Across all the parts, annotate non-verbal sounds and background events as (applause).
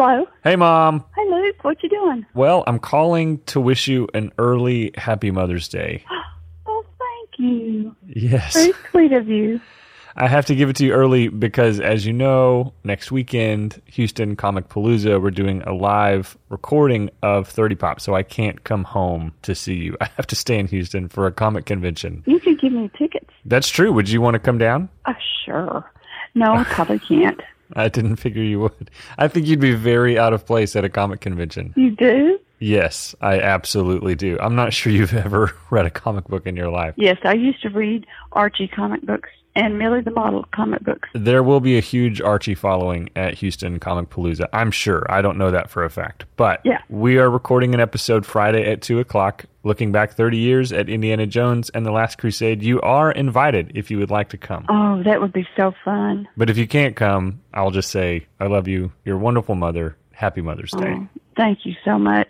Hello. Hey, Mom. Hi, Luke. What you doing? Well, I'm calling to wish you an early Happy Mother's Day. (gasps) Oh, thank you. Yes. Very sweet of you. I have to give it to you early because, as you know, next weekend, Houston Comicpalooza, we're doing a live recording of 30 Pop, so I can't come home to see you. (laughs) I have to stay in Houston for a comic convention. You could give me tickets. That's true. Would you want to come down? Uh, sure. No, I probably can't. I didn't figure you would. I think you'd be very out of place at a comic convention. You do? Yes, I absolutely do. I'm not sure you've (laughs) ever read a comic book in your life. Yes, I used to read Archie comic books and Millie the Model comic books. There will be a huge Archie following at Houston Comicpalooza. I'm sure. I don't know that for a fact. But Yeah. we are recording an episode Friday at 2 o'clock, looking back 30 years at Indiana Jones and The Last Crusade. You are invited if you would like to come. Oh, that would be so fun. But if you can't come, I'll just say, I love you. You're a wonderful mother. Happy Mother's Day. Oh, thank you so much.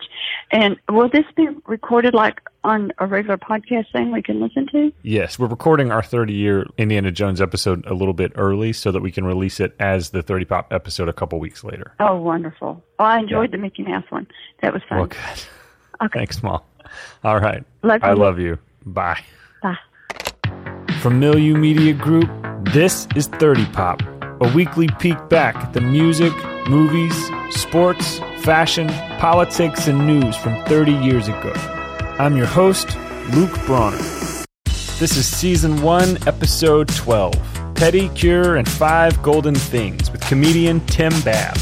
And will this be recorded like on a regular podcast thing we can listen to? Yes, we're recording our 30 year Indiana Jones episode a little bit early so that we can release it as the 30 Pop episode a couple weeks later. Oh, wonderful. Oh, I enjoyed the Mickey Mouse one. That was fun. Well, good. (laughs) Okay. Thanks, Mom. All right. Love I you. love you. Bye. Bye. From Milieu Media Group, this is 30 Pop, a weekly peek back at the music, movies, sports, fashion, politics, and news from 30 years ago. I'm your host, Luke Bronner. This is Season 1, Episode 12 Petty Cure and Five Golden Things with comedian Tim Babb.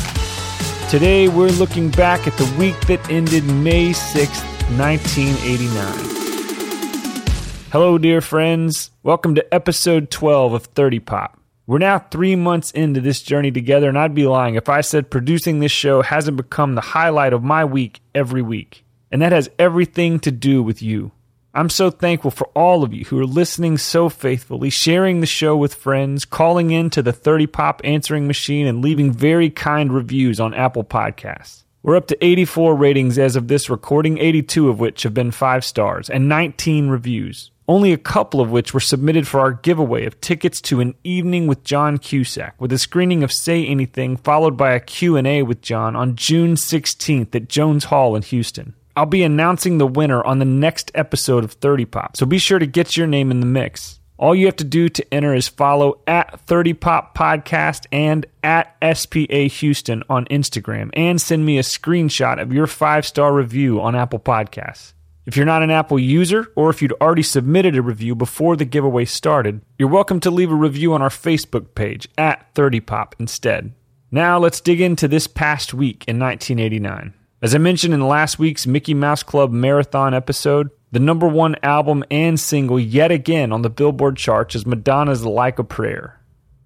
Today, we're looking back at the week that ended May 6th, 1989. Hello, dear friends. Welcome to episode 12 of 30 Pop. We're now three months into this journey together, and I'd be lying if I said producing this show hasn't become the highlight of my week every week. And that has everything to do with you. I'm so thankful for all of you who are listening so faithfully, sharing the show with friends, calling in to the 30 Pop answering machine, and leaving very kind reviews on Apple Podcasts. We're up to 84 ratings as of this recording, 82 of which have been five stars, and 19 reviews. Only a couple of which were submitted for our giveaway of tickets to an evening with John Cusack, with a screening of Say Anything followed by a Q&A with John on June 16th at Jones Hall in Houston. I'll be announcing the winner on the next episode of 30 Pop, so be sure to get your name in the mix. All you have to do to enter is follow at 30 Pop Podcast and at SPA Houston on Instagram and send me a screenshot of your five star review on Apple Podcasts. If you're not an Apple user, or if you'd already submitted a review before the giveaway started, you're welcome to leave a review on our Facebook page at 30pop instead. Now let's dig into this past week in 1989. As I mentioned in last week's Mickey Mouse Club marathon episode, the number one album and single yet again on the Billboard charts is Madonna's Like a Prayer.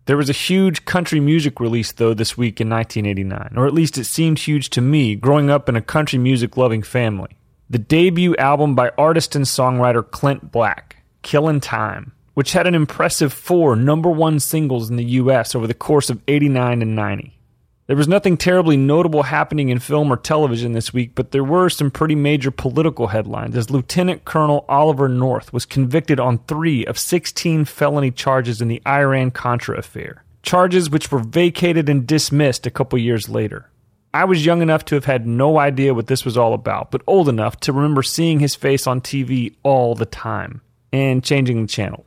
There was a huge country music release, though, this week in 1989, or at least it seemed huge to me, growing up in a country music loving family. The debut album by artist and songwriter Clint Black, Killin' Time, which had an impressive four number one singles in the US over the course of 89 and 90. There was nothing terribly notable happening in film or television this week, but there were some pretty major political headlines as Lieutenant Colonel Oliver North was convicted on three of 16 felony charges in the Iran Contra affair, charges which were vacated and dismissed a couple years later. I was young enough to have had no idea what this was all about, but old enough to remember seeing his face on TV all the time and changing the channel.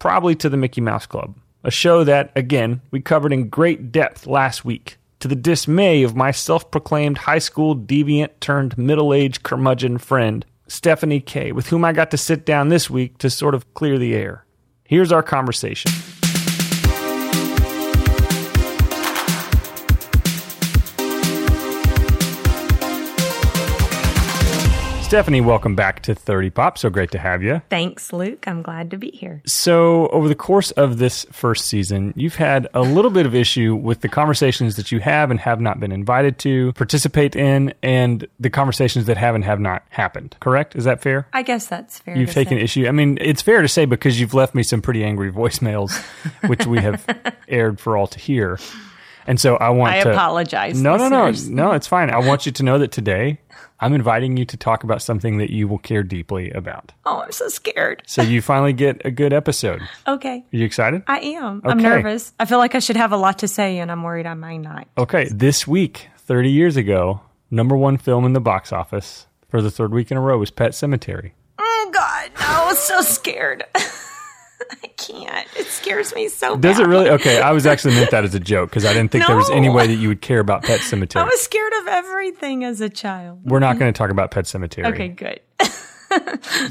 Probably to the Mickey Mouse Club, a show that, again, we covered in great depth last week, to the dismay of my self proclaimed high school deviant turned middle aged curmudgeon friend, Stephanie Kay, with whom I got to sit down this week to sort of clear the air. Here's our conversation. Stephanie, welcome back to 30 Pop. So great to have you. Thanks, Luke. I'm glad to be here. So, over the course of this first season, you've had a little bit of issue with the conversations that you have and have not been invited to participate in, and the conversations that have and have not happened. Correct? Is that fair? I guess that's fair. You've taken say. issue. I mean, it's fair to say because you've left me some pretty angry voicemails, which we have (laughs) aired for all to hear. And so I want I to apologize, No, no, no, no. It's fine. I want you to know that today I'm inviting you to talk about something that you will care deeply about. Oh, I'm so scared. So you finally get a good episode. Okay. Are you excited? I am. I'm nervous. I feel like I should have a lot to say, and I'm worried I might not. Okay, this week, 30 years ago, number one film in the box office for the third week in a row was Pet Sematary. Oh, God. No, I was so scared. (laughs) (laughs) I can't. It scares me so Does bad. it really? Okay, I was actually meant that as a joke because I didn't think there was any way that you would care about Pet Sematary. I was scared of everything as a child. We're not mm-hmm. going to talk about Pet Sematary. Okay, good.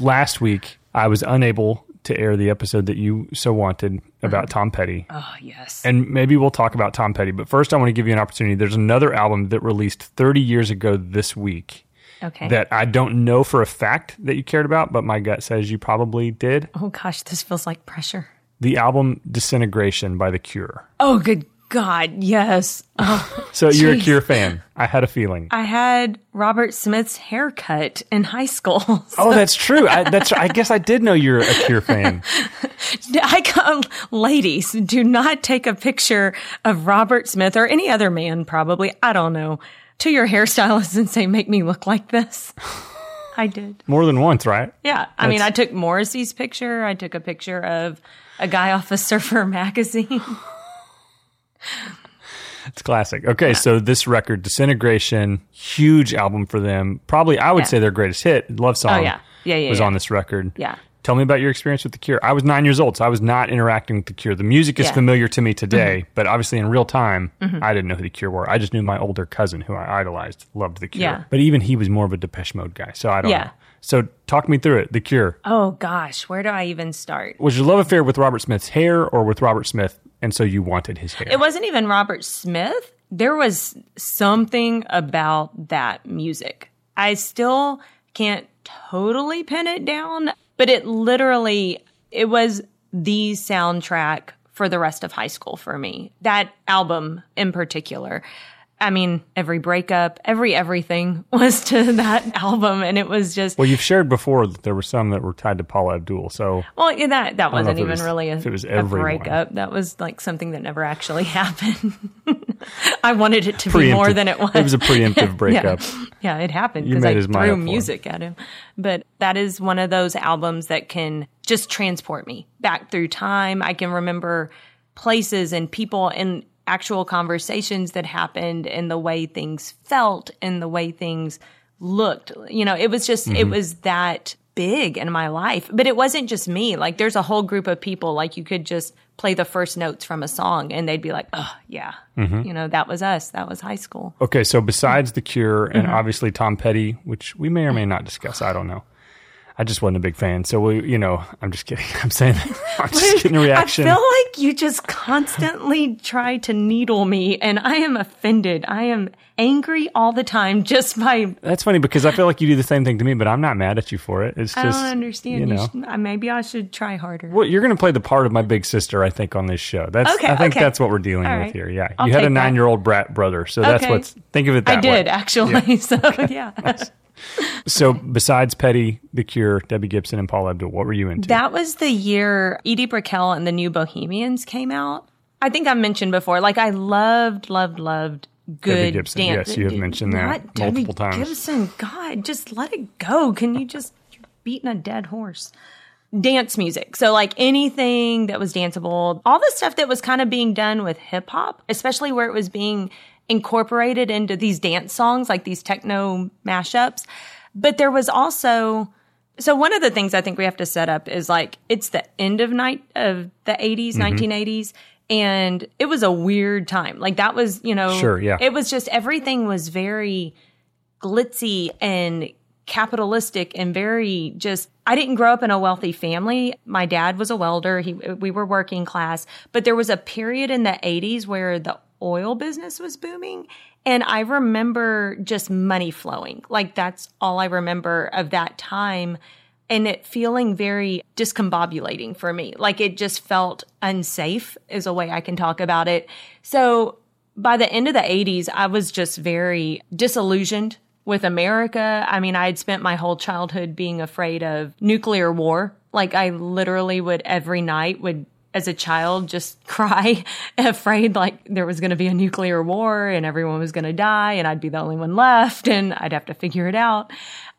(laughs) Last week, I was unable to air the episode that you so wanted about mm-hmm. Tom Petty. Oh, yes. And maybe we'll talk about Tom Petty. But first, I want to give you an opportunity. There's another album that released 30 years ago this week Okay. that I don't know for a fact that you cared about, but my gut says you probably did. oh, gosh, this feels like pressure. The album Disintegration by The Cure. Oh, good God. Yes. Oh, (laughs) So you're a Cure fan. I had a feeling. I had Robert Smith's haircut in high school. (laughs) Oh, that's true. I, that's. I guess I did know you're a Cure fan. (laughs) I come, ladies, do not take a picture of Robert Smith or any other man, probably. I don't know, to your hairstylist and say, make me look like this. (laughs) I did. More than once, right? Yeah. I mean, I took Morrissey's picture. I took a picture of a guy off a (laughs) Surfer magazine. (laughs) It's classic. Okay, so this record, Disintegration, huge album for them. Probably, I would Yeah. say their greatest hit, Love Song, Oh, yeah. Yeah, yeah, was yeah. on this record. Yeah. Tell me about your experience with The Cure. I was nine years old, so I was not interacting with The Cure. The music is Yeah. Mm-hmm. familiar to me today, but obviously in real time, I didn't know who The Cure were. I just knew my older cousin, who I idolized, loved The Cure. Yeah. But even he was more of a Depeche Mode guy, so I don't Yeah. know. So talk me through it. The Cure. oh, gosh. Where do I even start? Was your love affair with Robert Smith's hair or with Robert Smith, and so you wanted his hair? It wasn't even Robert Smith. There was something about that music. I still can't totally pin it down, but it literally it was the soundtrack for the rest of high school for me. That album in particular. I mean, every breakup, every everything (laughs) was to that album and it was just well, you've shared before that there were some that were tied to Paula Abdul, so well, yeah, that that wasn't even was- really a, it was a breakup. That was like something that never actually (laughs) happened. (laughs) I wanted it to be more than it was. It was a preemptive breakup. Yeah, yeah it happened because I threw up for him. music at him. But that is one of those albums that can just transport me back through time. I can remember places and people and actual conversations that happened and the way things felt and the way things looked. You know, it was just, it Mm-hmm. was that big in my life. But it wasn't just me. Like there's a whole group of people, like you could just play the first notes from a song and they'd be like, oh, yeah. Mm-hmm. You know, that was us. That was high school. Okay, so besides The Cure and Mm-hmm. obviously Tom Petty, which we may or may not discuss, I don't know. I just wasn't a big fan. So we, you know, I'm just kidding. (laughs) I'm saying I'm just getting a reaction. I feel like you just constantly try to needle me, and I am offended. I am angry all the time just by. That's funny because I feel like you do the same thing to me, but I'm not mad at you for it. It's just I don't understand. You You know, should- uh, maybe I should try harder. well, you're going to play the part of my big sister, I think, on this show. That's Okay, I think okay. that's what we're dealing All with right. here. Yeah, I'll you had a nine year old brat brother, so that's Okay. what's think of it that I did way. actually. (laughs) So yeah, So besides Petty, The Cure, Debbie Gibson, and Paula Abdul, what were you into? that was the year Edie Brickell and the New Bohemians came out. I think I mentioned before. Like I loved, loved, loved good Gibson, dance. yes, you have mentioned that Not Debbie multiple times. Gibson, God, just let it go. Can you just you're beating a dead horse? Dance music. So like anything that was danceable, all the stuff that was kind of being done with hip hop, especially where it was being incorporated into these dance songs, like these techno mashups. But there was also so one of the things I think we have to set up is like it's the end of night of the 80s, Mm-hmm. 1980s and it was a weird time. Like that was, you know, Sure, yeah. It was just everything was very glitzy and capitalistic and very just I didn't grow up in a wealthy family. My dad was a welder. He we were working class, but there was a period in the 80s where the oil business was booming And I remember just money flowing. Like that's all I remember of that time. And it feeling very discombobulating for me. Like it just felt unsafe, is a way I can talk about it. So by the end of the 80s, I was just very disillusioned with America. I mean, I had spent my whole childhood being afraid of nuclear war. Like I literally would every night would as a child just (laughs) cry afraid like there was going to be a nuclear war and everyone was going to die and I'd be the only one left and I'd have to figure it out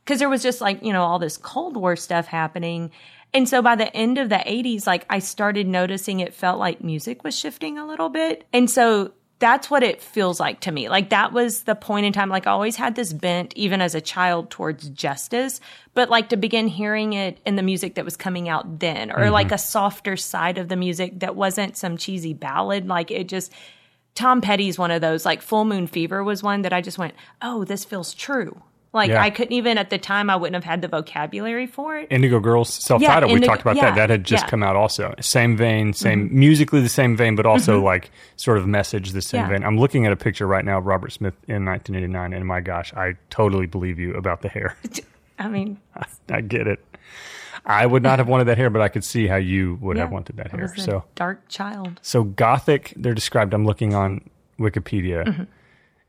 because there was just like, you know, all this Cold War stuff happening. And so by the end of the 80s, like I started noticing it felt like music was shifting a little bit. And so that's what it feels like to me. Like that was the point in time. Like I always had this bent, even as a child, towards justice, but like to begin hearing it in the music that was coming out then, or mm-hmm. like a softer side of the music that wasn't some cheesy ballad. Like it just, Tom Petty's one of those. Like Full Moon Fever was one that I just went, oh, this feels true. Like yeah. I couldn't even at the time I wouldn't have had the vocabulary for it. Indigo Girls self-titled. Yeah, we talked about yeah, that. That had just come out also. Same vein, same mm-hmm. musically the same vein, but also mm-hmm. like sort of message the same vein. I'm looking at a picture right now of Robert Smith in 1989, and my gosh, I totally believe you about the hair. (laughs) I mean, I, (laughs) I get it. I would not have wanted that hair, but I could see how you would have wanted that hair. so dark child. So gothic, they're described. I'm looking on Wikipedia. Mm-hmm.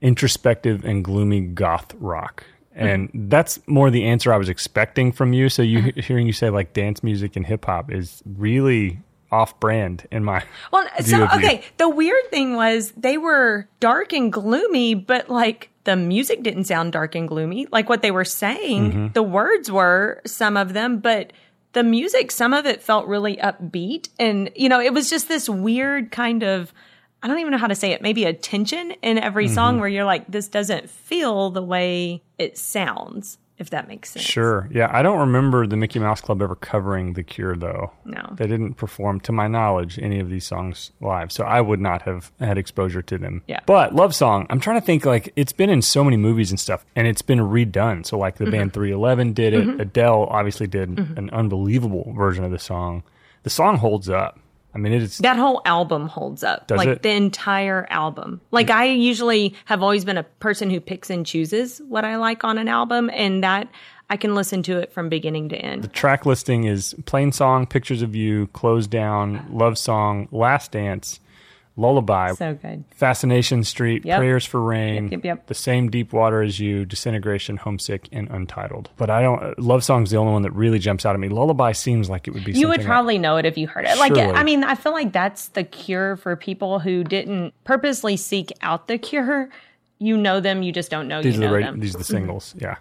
Introspective and gloomy goth rock and that's more the answer I was expecting from you. So you uh-huh. hearing you say like dance music and hip hop is really off brand in my well. So okay, the weird thing was they were dark and gloomy, but like the music didn't sound dark and gloomy. Like what they were saying, mm-hmm. the words were some of them, but the music, some of it felt really upbeat, and you know, it was just this weird kind of I don't even know how to say it, maybe a tension in every mm-hmm. song where you're like, this doesn't feel the way it sounds, if that makes sense. Sure. Yeah. I don't remember the Mickey Mouse Club ever covering The Cure, though. No. They didn't perform, to my knowledge, any of these songs live. So I would not have had exposure to them. Yeah. But Love Song, I'm trying to think, like, it's been in so many movies and stuff, and it's been redone. So, like, the mm-hmm. band 311 did it. Mm-hmm. Adele obviously did mm-hmm. an unbelievable version of the song. The song holds up. I mean, it's that whole album holds up. Like it? the entire album. Like I usually have always been a person who picks and chooses what I like on an album, and that I can listen to it from beginning to end. The track listing is Plain Song, Pictures of You, Close Down, Love Song, Last Dance, Lullaby, so good. Fascination Street, yep. Prayers for Rain, yep, yep, The Same Deep Water as You, Disintegration, Homesick, and Untitled. But I don't. Uh, Love Song's the only one that really jumps out at me. Lullaby seems like it would be. You would probably know it if you heard it. Like, Surely. I mean, I feel like that's the cure for people who didn't purposely seek out the cure. You know them, you just don't know these you know the them. These are the mm-hmm. singles. yeah,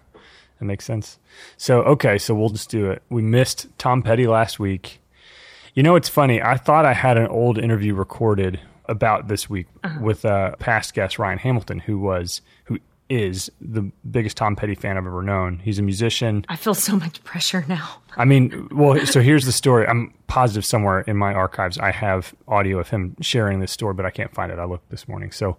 that makes sense. So okay, so we'll just do it. We missed Tom Petty last week. You know, it's funny. I thought I had an old interview recorded about this week uh-huh. with uh, past guest Ryan Hamilton, who was who is the biggest Tom Petty fan I've ever known. He's a musician. I feel so much pressure now. I mean, well, so here's the story. I'm positive somewhere in my archives I have audio of him sharing this story, but I can't find it. I looked this morning. So,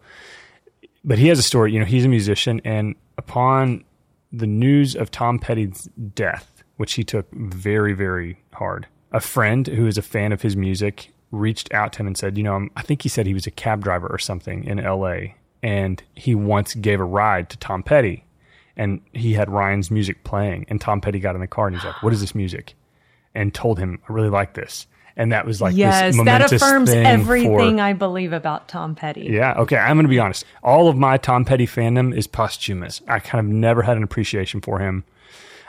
but he has a story. You know, he's a musician, and upon the news of Tom Petty's death, which he took very, very hard, a friend who is a fan of his music reached out to him and said, you know, I think he said he was a cab driver or something in LA and he once gave a ride to Tom Petty and he had Ryan's music playing and Tom Petty got in the car and he's like, what is this music? And told him, I really like this. And that was like yes, that affirms everything for, I believe about Tom Petty. Yeah. Okay. I'm going to be honest. All of my Tom Petty fandom is posthumous. I kind of never had an appreciation for him.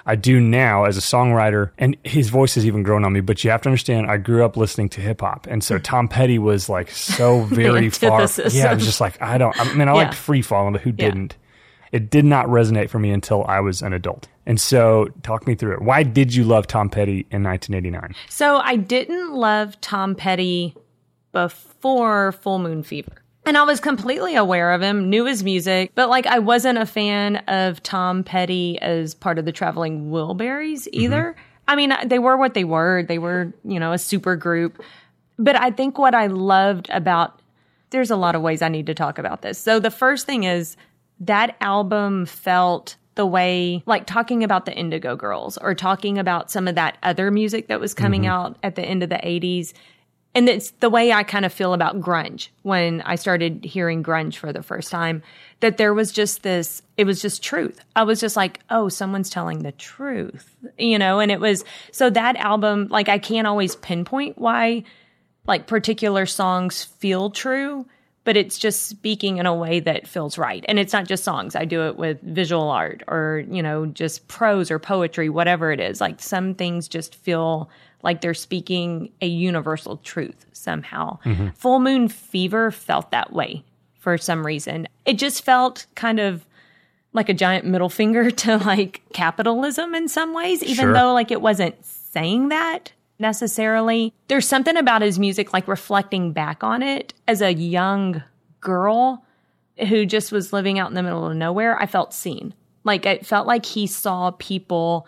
I do now as a songwriter, and his voice has even grown on me. But you have to understand, I grew up listening to hip hop, and so hmm. Tom Petty was like so (laughs) very far. Yeah, I was just like, I don't. I mean, I yeah. liked Free Falling, but who yeah. didn't? It did not resonate for me until I was an adult. And so, talk me through it. Why did you love Tom Petty in 1989? So, I didn't love Tom Petty before Full Moon Fever. And I was completely aware of him, knew his music, but like I wasn't a fan of Tom Petty as part of the Traveling Wilburys mm-hmm. either. Mm-hmm. I mean, they were what they were. They were, you know, a super group. But I think what I loved about there's a lot of ways I need to talk about this. So the first thing is that album felt the way like talking about the Indigo Girls or talking about some of that other music that was coming mm-hmm. out at the end of the 80s And it's the way I kind of feel about grunge when I started hearing grunge for the first time, that there was just this, it was just truth. I was just like, oh, someone's telling the truth, you know? And it was, so that album, like, I can't always pinpoint why, like, particular songs feel true but it's just speaking in a way that feels right. And it's not just songs. I do it with visual art or, you know, just prose or poetry, whatever it is. Like some things just feel like they're speaking a universal truth somehow. Mm-hmm. Full Moon Fever felt that way for some reason. It just felt kind of like a giant middle finger (laughs) to like capitalism in some ways, even Sure. though like it wasn't saying that necessarily. There's something about his music, like reflecting back on it as a young girl who just was living out in the middle of nowhere. I felt seen. Like it felt like he saw people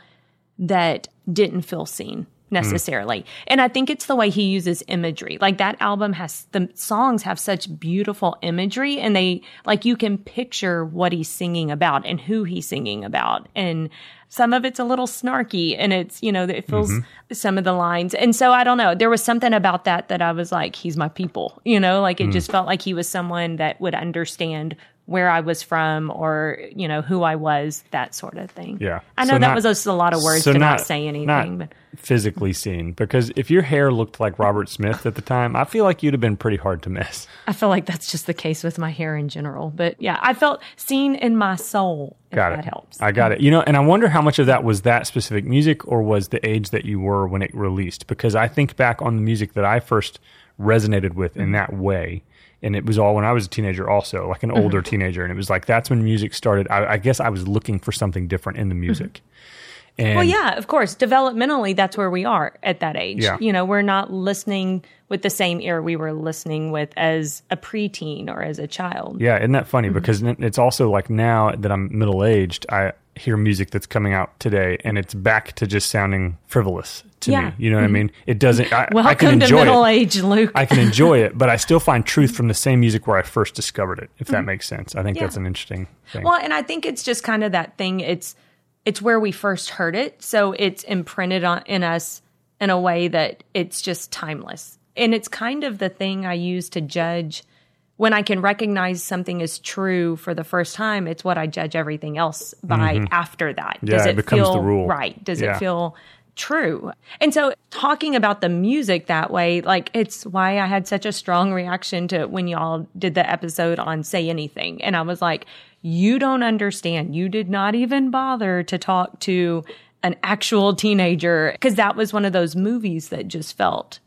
that didn't feel seen Mm. necessarily. And I think it's the way he uses imagery. Like that album has the songs have such beautiful imagery and they like you can picture what he's singing about and who he's singing about. And some of it's a little snarky and it's, you know, it feels mm-hmm. some of the lines. And so I don't know, there was something about that that I was like, he's my people, you know, like it mm. just felt like he was someone that would understand where I was from or, you know, who I was, that sort of thing. Yeah. I know So that not- was just a lot of words so to not, say anything, not but physically seen. Because if your hair looked like Robert Smith at the time, I feel like you'd have been pretty hard to miss. I feel like that's just the case with my hair in general. But yeah, I felt seen in my soul, if Got that it. helps. I got it. You know, and I wonder how much of that was that specific music or was the age that you were when it released. Because I think back on the music that I first resonated with Mm-hmm. in that way. And it was all when I was a teenager, also, like an Mm-hmm. older teenager. And it was like, that's when music started. I, I guess I was looking for something different in the music. And Mm-hmm. Well, yeah, of course. Developmentally, that's where we are at that age. Yeah. You know, we're not listening with the same ear we were listening with as a preteen or as a child. Yeah, isn't that Mm-hmm. funny? Because it's also like now that I'm middle aged, I hear music that's coming out today, and it's back to just sounding frivolous to Yeah. Mm-hmm. me. You know what I mean? It doesn't. I, I can Welcome to enjoy middle it. age, Luke. I can enjoy it, but I (laughs) still find truth from the same music where I first discovered it. If that makes sense, I think Mm-hmm. Yeah. that's an interesting thing. Well, and I think it's just kind of that thing. It's it's where we first heard it, so it's imprinted on in us in a way that it's just timeless. And it's kind of the thing I use to judge when I can recognize something is true for the first time. It's what I judge everything else by after that. Mm-hmm. Yeah, Does it it, becomes feel the rule. right? Does Yeah. it feel true. And so talking about the music that way, like it's why I had such a strong reaction to when y'all did the episode on Say Anything. And I was like, you don't understand. You did not even bother to talk to an actual teenager because that was one of those movies that just felt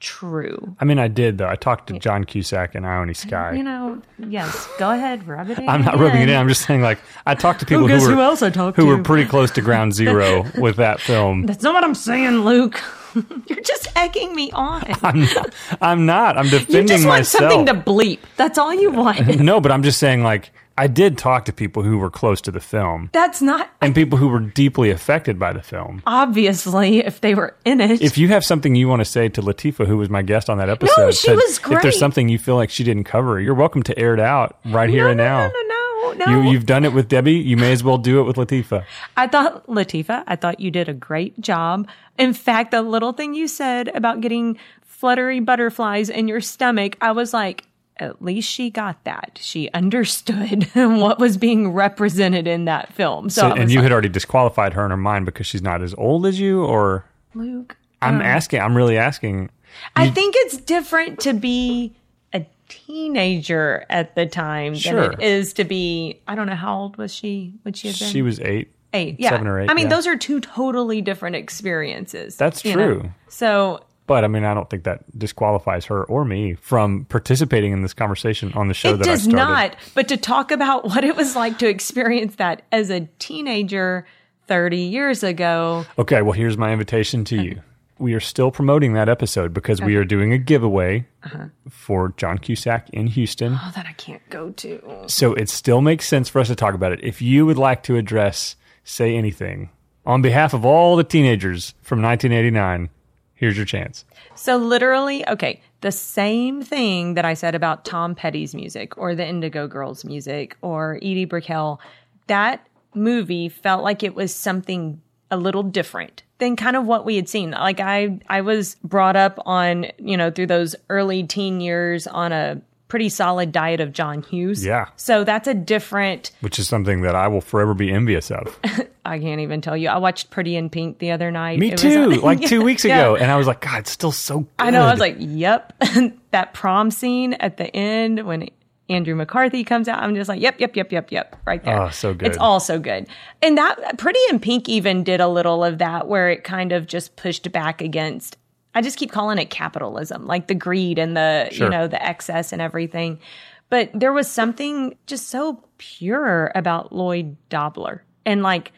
true. I mean, I did though. I talked to John Cusack and Ione Skye. You know, yes, go ahead, rub it in. I'm not rubbing it in. (laughs) I'm just saying, like, I talked to people guess who were who else I talked who to? were pretty close to ground zero (laughs) with that film. That's not what I'm saying, Luke. (laughs) You're just egging me on. I'm not. I'm, not. I'm defending myself. You just want myself. something to bleep. That's all you want. no, but I'm just saying, like, I did talk to people who were close to the film That's not and people who were deeply affected by the film. obviously if they were in it. If you have something you want to say to Latifa, who was my guest on that episode, no, she said, was If there's something you feel like she didn't cover, you're welcome to air it out right here no, and no, now. No, no, no, no. You, you've done it with Debbie. You may as well do it with Latifa. I thought, Latifa, I thought you did a great job. In fact, the little thing you said about getting fluttery butterflies in your stomach, I was like, at least she got that. She understood (laughs) what was being represented in that film. So, So, and you like, had already disqualified her in her mind because she's not as old as you, or Luke, I'm um, asking. I'm really asking. I think it's different to be a teenager at the time Sure. than it is to be. I don't know how old was she? Would she have been? She was eight. eight, yeah. seven or eight, I mean, yeah. those are two totally different experiences. That's you know? true. So But I mean, I don't think that disqualifies her or me from participating in this conversation on the show it that I does not. But to talk about what it was like to experience that as a teenager 30 years ago, Okay, well, here's my invitation to you. We are still promoting that episode because we are doing a giveaway Uh-huh. for John Cusack in Houston. oh, that I can't go to. So it still makes sense for us to talk about it. If you would like to address Say Anything on behalf of all the teenagers from 1989, here's your chance. So literally, okay, the same thing that I said about Tom Petty's music or the Indigo Girls music or Edie Brickell, that movie felt like it was something a little different than kind of what we had seen. Like I I was brought up on, you know, through those early teen years on a pretty solid diet of John Hughes. Yeah. So that's a different Which is something that I will forever be envious of. (laughs) I can't even tell you. I watched Pretty in Pink the other night. Me It too, on- like two (laughs) weeks Yeah. ago. And I was like, God, it's still so good. I know. I was like, yep. (laughs) that prom scene at the end when Andrew McCarthy comes out, I'm just like, yep, yep, yep, yep, yep, right there. Oh, so good. It's all so good. And that Pretty in Pink even did a little of that where it kind of just pushed back against. I just keep calling it capitalism, like the greed and the Sure. you know the excess and everything. But there was something just so pure about Lloyd Dobler, and like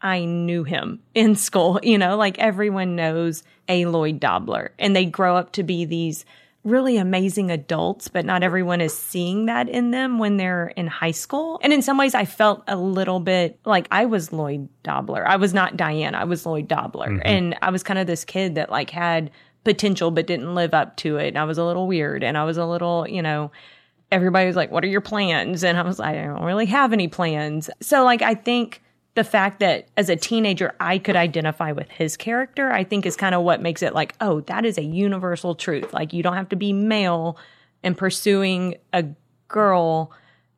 I knew him in school, (laughs) you know, like everyone knows a Lloyd Dobler and they grow up to be these really amazing adults, but not everyone is seeing that in them when they're in high school. And in some ways, I felt a little bit like I was Lloyd Dobler. I was not Diane, I was Lloyd Dobler. Mm-hmm. And I was kind of this kid that like had potential but didn't live up to it. And I was a little weird and I was a little, you know, everybody was like, What are your plans? And I was like, I don't really have any plans. So, like, I think the fact that as a teenager I could identify with his character, I think is kind of what makes it like, oh, that is a universal truth. Like, you don't have to be male and pursuing a girl.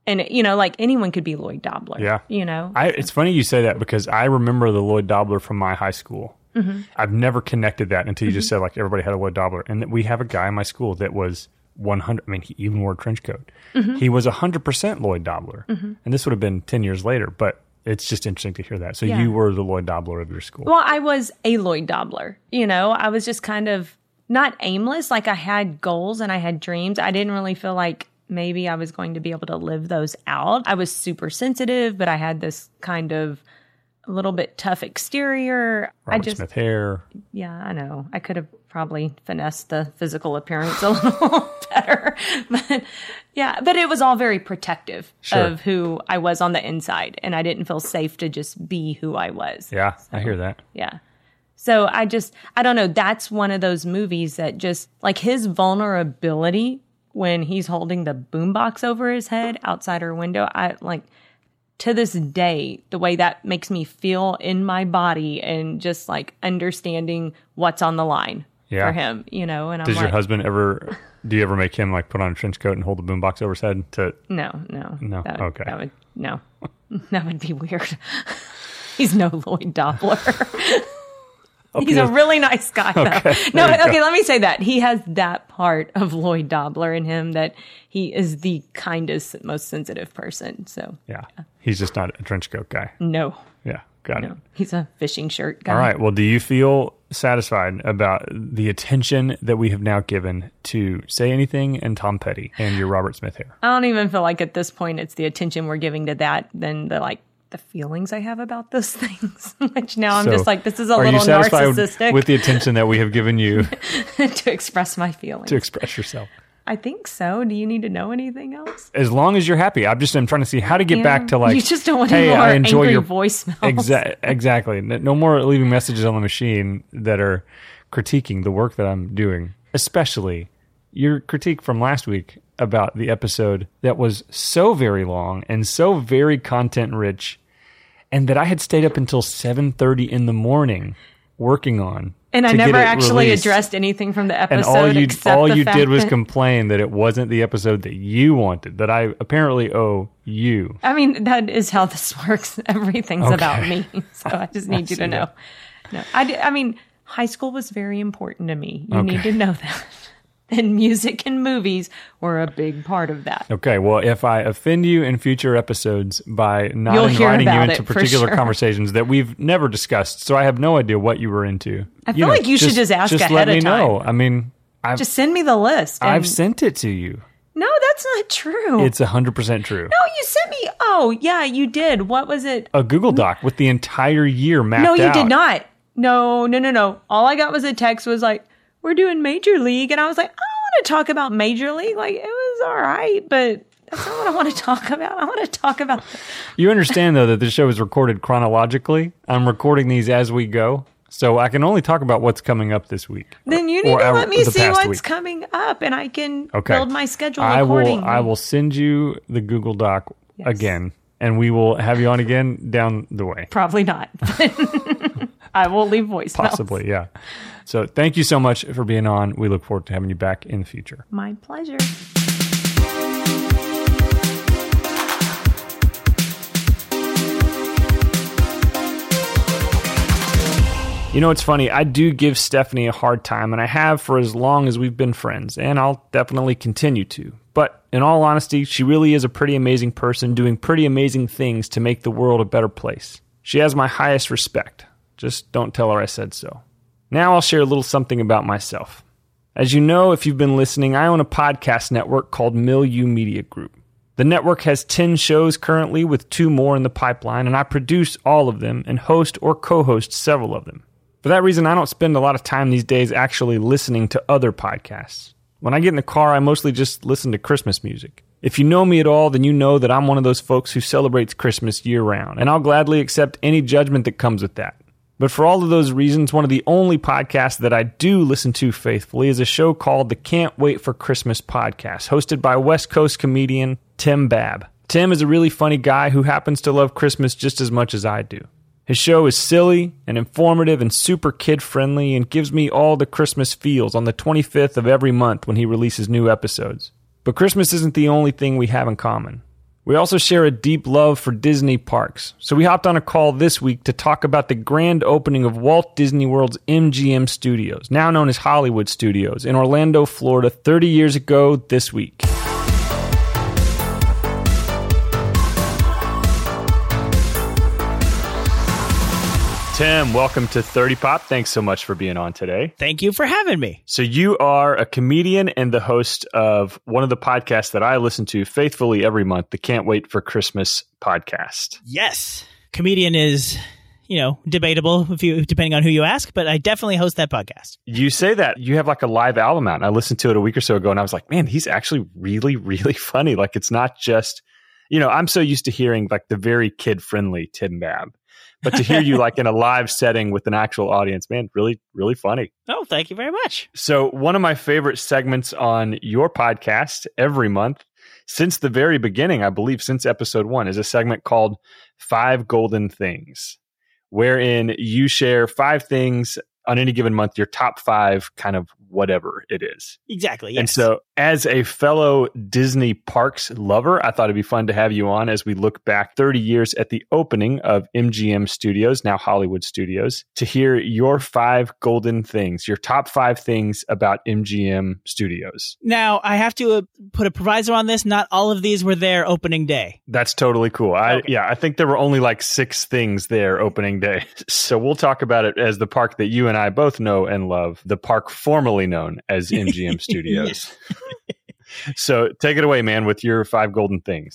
And, you know, like anyone could be Lloyd Dobler. Yeah. You know? I, it's funny you say that because I remember the Lloyd Dobler from my high school. Mm-hmm. I've never connected that until you just said like everybody had a Lloyd Dobler, and we have a guy in my school that was 100. I mean, he even wore a trench coat. Mm-hmm. He was 100 percent Lloyd Dobler, and this would have been 10 years later. But it's just interesting to hear that. So Yeah. you were the Lloyd Dobler of your school. Well, I was a Lloyd Dobler. You know, I was just kind of not aimless. Like I had goals and I had dreams. I didn't really feel like maybe I was going to be able to live those out. I was super sensitive, but I had this kind of a little bit tough exterior. I just, Smith hair. yeah, I know. I could have probably finessed the physical appearance a (laughs) little better. But yeah, but it was all very protective Sure. of who I was on the inside. And I didn't feel safe to just be who I was. Yeah, I hear that. Yeah. So I just, I don't know. That's one of those movies that just, like his vulnerability when he's holding the boombox over his head outside her window. I like, to this day, the way that makes me feel in my body and just like understanding what's on the line Yeah. for him, you know? And I'm Does like, your husband ever? (laughs) Do you ever make him like put on a trench coat and hold the boombox over his head to? no, no, No? That would, Okay. That would, no, (laughs) that would be weird. (laughs) He's no Lloyd Dobler. He's a really nice guy. Though. no, okay, go. let me say that. He has that part of Lloyd Dobler in him that he is the kindest, most sensitive person. So, Yeah, he's just not a trench coat guy. no, Yeah, got it. He's a fishing shirt guy. All right. Well, do you feel satisfied about the attention that we have now given to Say Anything and Tom Petty and your Robert Smith hair? I don't even feel like at this point it's the attention we're giving to that than the like the feelings I have about those (laughs) things. Which now I'm So, just like, this is a little narcissistic with the attention that we have given you (laughs) to express my feelings. to express yourself? I think so. Do you need to know anything else? As long as you're happy, I'm just I'm trying to see how to get back to like you just don't want hey, any more I enjoy angry your voicemails. Exa- exactly. No more leaving messages on the machine that are critiquing the work that I'm doing, especially your critique from last week about the episode that was so very long and so very content rich and that I had stayed up until 7:30 in the morning working on. And I never actually released. addressed anything from the and episode. all you except all you did was complain that it wasn't the episode that you wanted that I apparently owe you. I mean, that is how this (laughs) works. Everything's Okay. about me. (laughs) So I just need you to know. that. No, I, I mean, high school was very important to me. You need to know that. (laughs) (laughs) And music and movies were a big part of that. Okay, well, if I offend you in future episodes by not You'll inviting you into particular sure. conversations that we've never discussed, so I have no idea what you were into. I feel like you should just ask Just ahead let me of know. I mean, I've Just send me the list. I've sent it to you. no, that's not true. It's hundred percent true. no, you sent me. Oh, yeah, you did. What was it? A Google Doc with the entire year mapped No, you out. did not. No, no, no, no. All I got was a text was like, "We're doing Major League," and I was like, "I don't want to talk about Major League. Like, it was all right, but that's not what I want to (laughs) talk about. I want to talk about." You understand though that this show is recorded chronologically. I'm recording these as we go, so I can only talk about what's coming up this week. Then you need to our- let me see what's week. coming up, and I can Okay. build my schedule I will. I will send you the Google Doc again, and we will have you on again down the way. Probably not. (laughs) I will leave voicemails. Possibly, yeah. So thank you so much for being on. We look forward to having you back in the future. My pleasure. You know, it's funny. I do give Stephanie a hard time, and I have for as long as we've been friends, and I'll definitely continue to. But in all honesty, she really is a pretty amazing person doing pretty amazing things to make the world a better place. She has my highest respect. Just don't tell her I said so. Now I'll share a little something about myself. As you know, if you've been listening, I own a podcast network called Milieu Media Group. The network has 10 shows currently, with two more in the pipeline, and I produce all of them and host or co host several of them. For that reason, I don't spend a lot of time these days actually listening to other podcasts. When I get in the car, I mostly just listen to Christmas music. If you know me at all, then you know that I'm one of those folks who celebrates Christmas year round, and I'll gladly accept any judgment that comes with that. But for all of those reasons, one of the only podcasts that I do listen to faithfully is a show called the Can't Wait for Christmas podcast, hosted by West Coast comedian Tim Babb. Tim is a really funny guy who happens to love Christmas just as much as I do. His show is silly and informative and super kid friendly and gives me all the Christmas feels on the 25th of every month when he releases new episodes. But Christmas isn't the only thing we have in common. We also share a deep love for Disney parks, so we hopped on a call this week to talk about the grand opening of Walt Disney World's MGM Studios, now known as Hollywood Studios, in Orlando, Florida, 30 years ago this week. Tim, welcome to 30 Pop. Thanks so much for being on today. Thank you for having me. So, you are a comedian and the host of one of the podcasts that I listen to faithfully every month, the Can't Wait for Christmas podcast. Yes. Comedian is, you know, debatable if you depending on who you ask, but I definitely host that podcast. You say that you have like a live album out, and I listened to it a week or so ago, and I was like, man, he's actually really, really funny. Like, it's not just, you know, I'm so used to hearing like the very kid friendly Tim Babb but to hear you like in a live setting with an actual audience, man, really, really funny. Oh, thank you very much. So, one of my favorite segments on your podcast every month, since the very beginning, I believe since episode one, is a segment called Five Golden Things, wherein you share five things on any given month, your top five kind of whatever it is. Exactly. Yes. And so, as a fellow Disney parks lover, I thought it'd be fun to have you on as we look back 30 years at the opening of MGM Studios, now Hollywood Studios, to hear your five golden things, your top five things about MGM Studios. Now, I have to uh, put a proviso on this. Not all of these were there opening day. That's totally cool. I, Okay. yeah, I think there were only like six things there opening day. (laughs) So we'll talk about it as the park that you and I both know and love, the park formerly known as (laughs) MGM Studios. (laughs) so take it away, man, with your five golden things.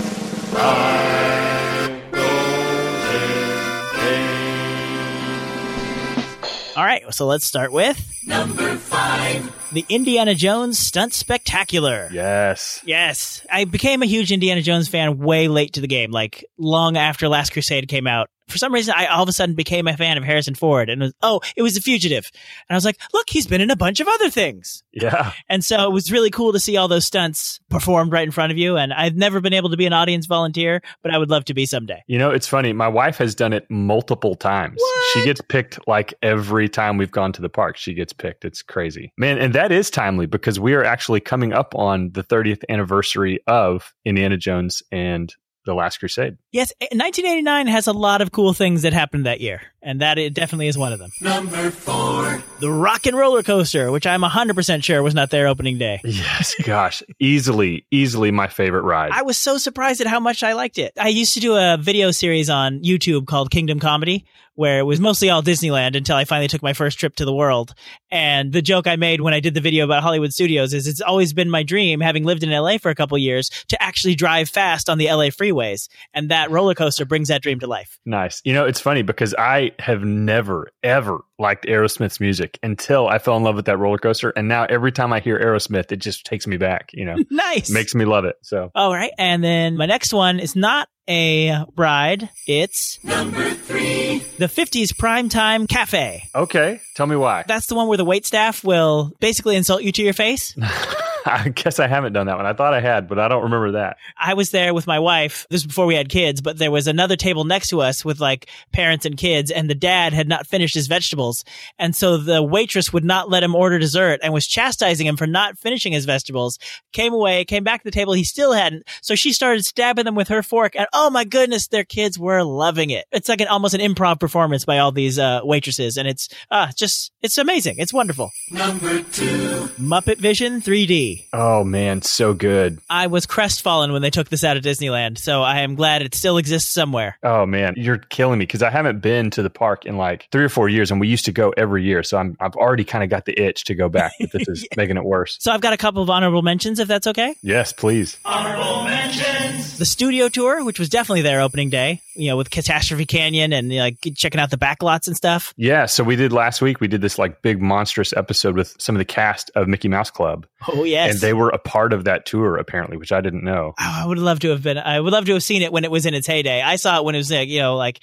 All right, so let's start with number five the Indiana Jones Stunt Spectacular. Yes. Yes, I became a huge Indiana Jones fan way late to the game, like long after Last Crusade came out. For some reason, I all of a sudden became a fan of Harrison Ford, and it was, oh, it was The Fugitive, and I was like, look, he's been in a bunch of other things, Yeah. and so it was really cool to see all those stunts performed right in front of you. And I've never been able to be an audience volunteer, but I would love to be someday. You know, it's funny. My wife has done it multiple times. She gets picked like every time we've gone to the park. She gets picked. It's crazy. Man, and that is timely because we are actually coming up on the 30th anniversary of Indiana Jones and The Last Crusade. Yes, 1989 has a lot of cool things that happened that year, and that it definitely is one of them. Number four. The Rock and Roller Coaster, which I'm 100% sure was not there opening day. Yes, (laughs) gosh, easily, easily my favorite ride. I was so surprised at how much I liked it. I used to do a video series on YouTube called Kingdom Comedy, where it was mostly all Disneyland until I finally took my first trip to the world. And the joke I made when I did the video about Hollywood Studios is it's always been my dream, having lived in LA for a couple years, to actually drive fast on the LA freeways. And that roller coaster brings that dream to life. Nice. You know, it's funny because I have never, ever liked Aerosmith's music until I fell in love with that roller coaster. And now every time I hear Aerosmith, it just takes me back, you know, (laughs) Nice. makes me love it. So, All right. And then my next one is not a ride. It's Number three. the 50s Primetime Cafe. okay, tell me why. That's the one where the wait staff will basically insult you to your face. (laughs) (laughs) I guess I haven't done that one. I thought I had, but I don't remember that. I was there with my wife. This was before we had kids, but there was another table next to us with like parents and kids, and the dad had not finished his vegetables. And so the waitress would not let him order dessert and was chastising him for not finishing his vegetables. Came away, came back to the table. He still hadn't. So she started stabbing them with her fork. And oh my goodness, their kids were loving it. It's like an almost an improv performance by all these uh, waitresses. And it's uh, just, it's amazing. It's wonderful. Number two. Muppet Vision 3D. Oh man, so good. I was crestfallen when they took this out of Disneyland, so I am glad it still exists somewhere. Oh man, you're killing me because I haven't been to the park in like three or four years, and we used to go every year. So I'm I've already kind of got the itch to go back. But this (laughs) is making it worse. So I've got a couple of honorable mentions, if that's okay. Yes, please. Honorable mentions. The studio tour, which was definitely there opening day, you know, with Catastrophe Canyon and you know, like checking out the backlots and stuff. Yeah, so we did last week. We did this like big monstrous episode with some of the cast of Mickey Mouse Club, Oh yes, and they were a part of that tour apparently, which I didn't know. Oh, I would love to have been. I would love to have seen it when it was in its heyday. I saw it when it was, like, you know, like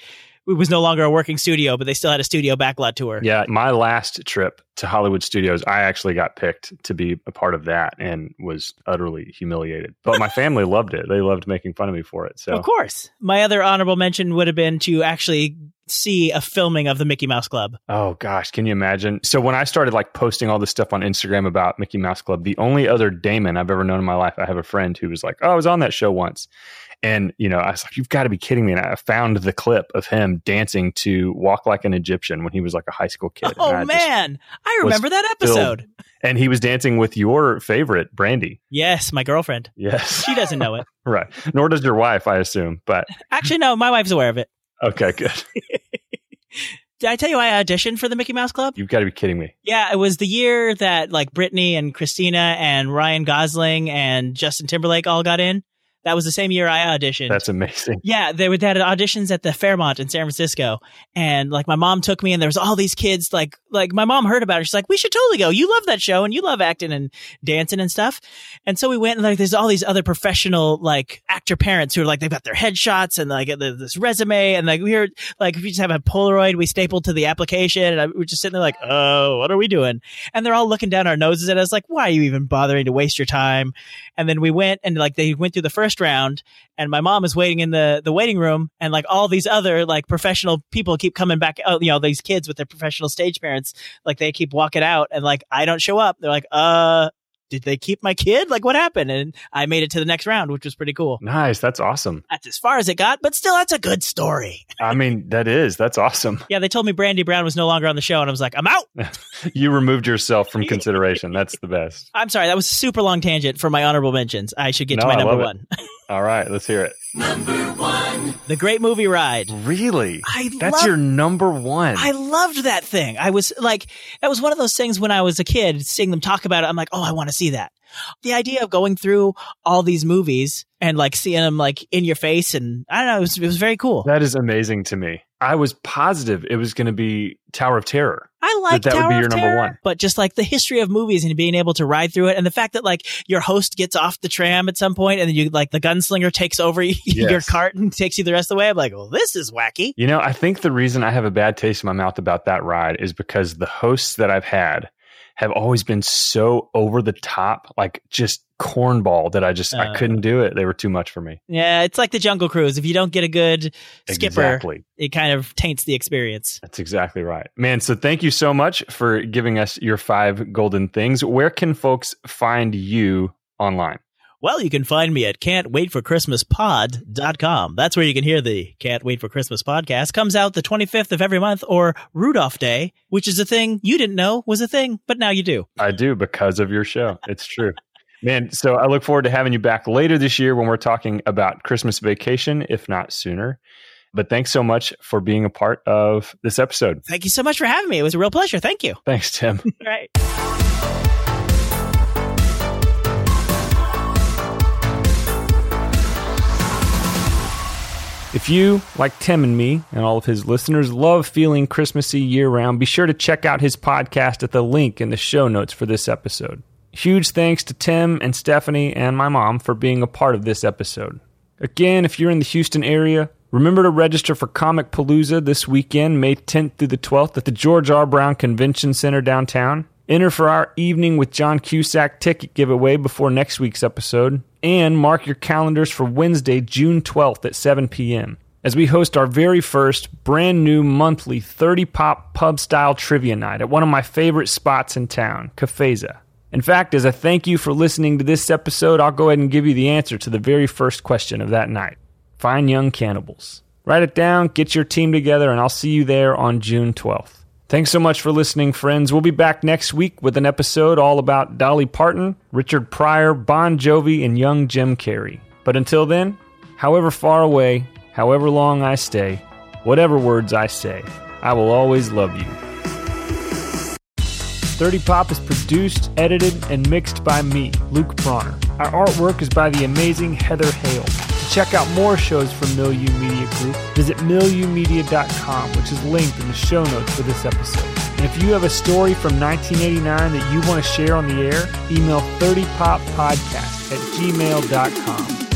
it was no longer a working studio, but they still had a studio backlot tour. Yeah, my last trip to Hollywood Studios, I actually got picked to be a part of that and was utterly humiliated. But my family (laughs) loved it. They loved making fun of me for it. So Of course. My other honorable mention would have been to actually see a filming of the Mickey Mouse Club. Oh gosh, can you imagine? So when I started like posting all this stuff on Instagram about Mickey Mouse Club, the only other Damon I've ever known in my life, I have a friend who was like, "Oh, I was on that show once." And you know, I was like, "You've got to be kidding me!" And I found the clip of him dancing to "Walk Like an Egyptian" when he was like a high school kid. Oh I man, I remember that filled- episode. and he was dancing with your favorite, Brandy. Yes, my girlfriend. Yes, She doesn't know it. (laughs) right. Nor does your wife, I assume. But Actually, no, my wife's aware of it. okay, good. (laughs) Did I tell you I auditioned for the Mickey Mouse Club? You've got to be kidding me. Yeah, it was the year that like Britney and Christina and Ryan Gosling and Justin Timberlake all got in. That was the same year I auditioned. That's amazing. (laughs) Yeah, they would they had auditions at the Fairmont in San Francisco, and like my mom took me, and there was all these kids. Like like my mom heard about it. She's like, "We should totally go. You love that show, and you love acting and dancing and stuff." And so we went, and like there's all these other professional like actor parents who are like they've got their headshots and like this resume, and like we were like we just have a Polaroid we stapled to the application, and I, we're just sitting there like, "Oh, what are we doing?" And they're all looking down our noses at us like, "Why are you even bothering to waste your time?" And then we went and like they went through the first round and my mom is waiting in the, the waiting room and like all these other like professional people keep coming back out, you know, these kids with their professional stage parents, like they keep walking out and like I don't show up. They're like, uh, did they keep my kid? Like what happened? And I made it to the next round, which was pretty cool. Nice. That's awesome. That's as far as it got, but still that's a good story. I mean, that is. That's awesome. Yeah, they told me Brandy Brown was no longer on the show and I was like, I'm out. (laughs) You removed yourself from (laughs) consideration. That's the best. I'm sorry, that was a super long tangent for my honorable mentions. I should get to my I number one. (laughs) All right, let's hear it. Number one. the Great Movie Ride. Really? I That's love- your number one. I loved that thing. I was like, that was one of those things when I was a kid, seeing them talk about it. I'm like, oh, I want to see that. The idea of going through all these movies and like seeing them like in your face, and I don't know, it was, it was very cool. that is amazing to me. I was positive it was going to be Tower of Terror. I like that would Tower be your number Terror, one. but just like the history of movies and being able to ride through it, and the fact that like your host gets off the tram at some point, and then you like the gunslinger takes over (laughs) your cart and takes you the rest of the way. I'm like, well, this is wacky. You know, I think the reason I have a bad taste in my mouth about that ride is because the hosts that I've had have always been so over the top, like just cornball that I just I Uh. couldn't do it. They were too much for me. Yeah, it's like the Jungle Cruise. If you don't get a good skipper, Exactly. it kind of taints the experience. That's exactly right. Man, so thank you so much for giving us your five golden things. Where can folks find you online? Well, you can find me at can'twaitforchristmaspod.com. That's where you can hear the Can't Wait for Christmas podcast. Comes out the 25th of every month or Rudolph Day, which is a thing you didn't know was a thing, but now you do. I do because of your show. It's true. (laughs) Man, so I look forward to having you back later this year when we're talking about Christmas vacation, if not sooner. But thanks so much for being a part of this episode. Thank you so much for having me. It was a real pleasure. Thank you. Thanks, Tim. All (laughs) right. If you, like Tim and me and all of his listeners, love feeling Christmassy year round, be sure to check out his podcast at the link in the show notes for this episode. Huge thanks to Tim and Stephanie and my mom for being a part of this episode. Again, if you're in the Houston area, remember to register for Comicpalooza this weekend, May 10th through the 12th at the George R. Brown Convention Center downtown. Enter for our Evening with John Cusack ticket giveaway before next week's episode, and mark your calendars for Wednesday, June 12th at 7 p.m. as we host our very first brand new monthly 30 pop pub style trivia night at one of my favorite spots in town, Cafeza. In fact, as a thank you for listening to this episode, I'll go ahead and give you the answer to the very first question of that night. Fine Young Cannibals. Write it down, get your team together, and I'll see you there on June 12th. Thanks so much for listening, friends. We'll be back next week with an episode all about Dolly Parton, Richard Pryor, Bon Jovi, and young Jim Carrey. But until then, however far away, however long I stay, whatever words I say, I will always love you. 30 Pop is produced, edited, and mixed by me, Luke Bronner. Our artwork is by the amazing Heather Hale. To check out more shows from Milieu Media Group, visit milieumedia.com, which is linked in the show notes for this episode. And if you have a story from 1989 that you want to share on the air, email 30poppodcast at gmail.com.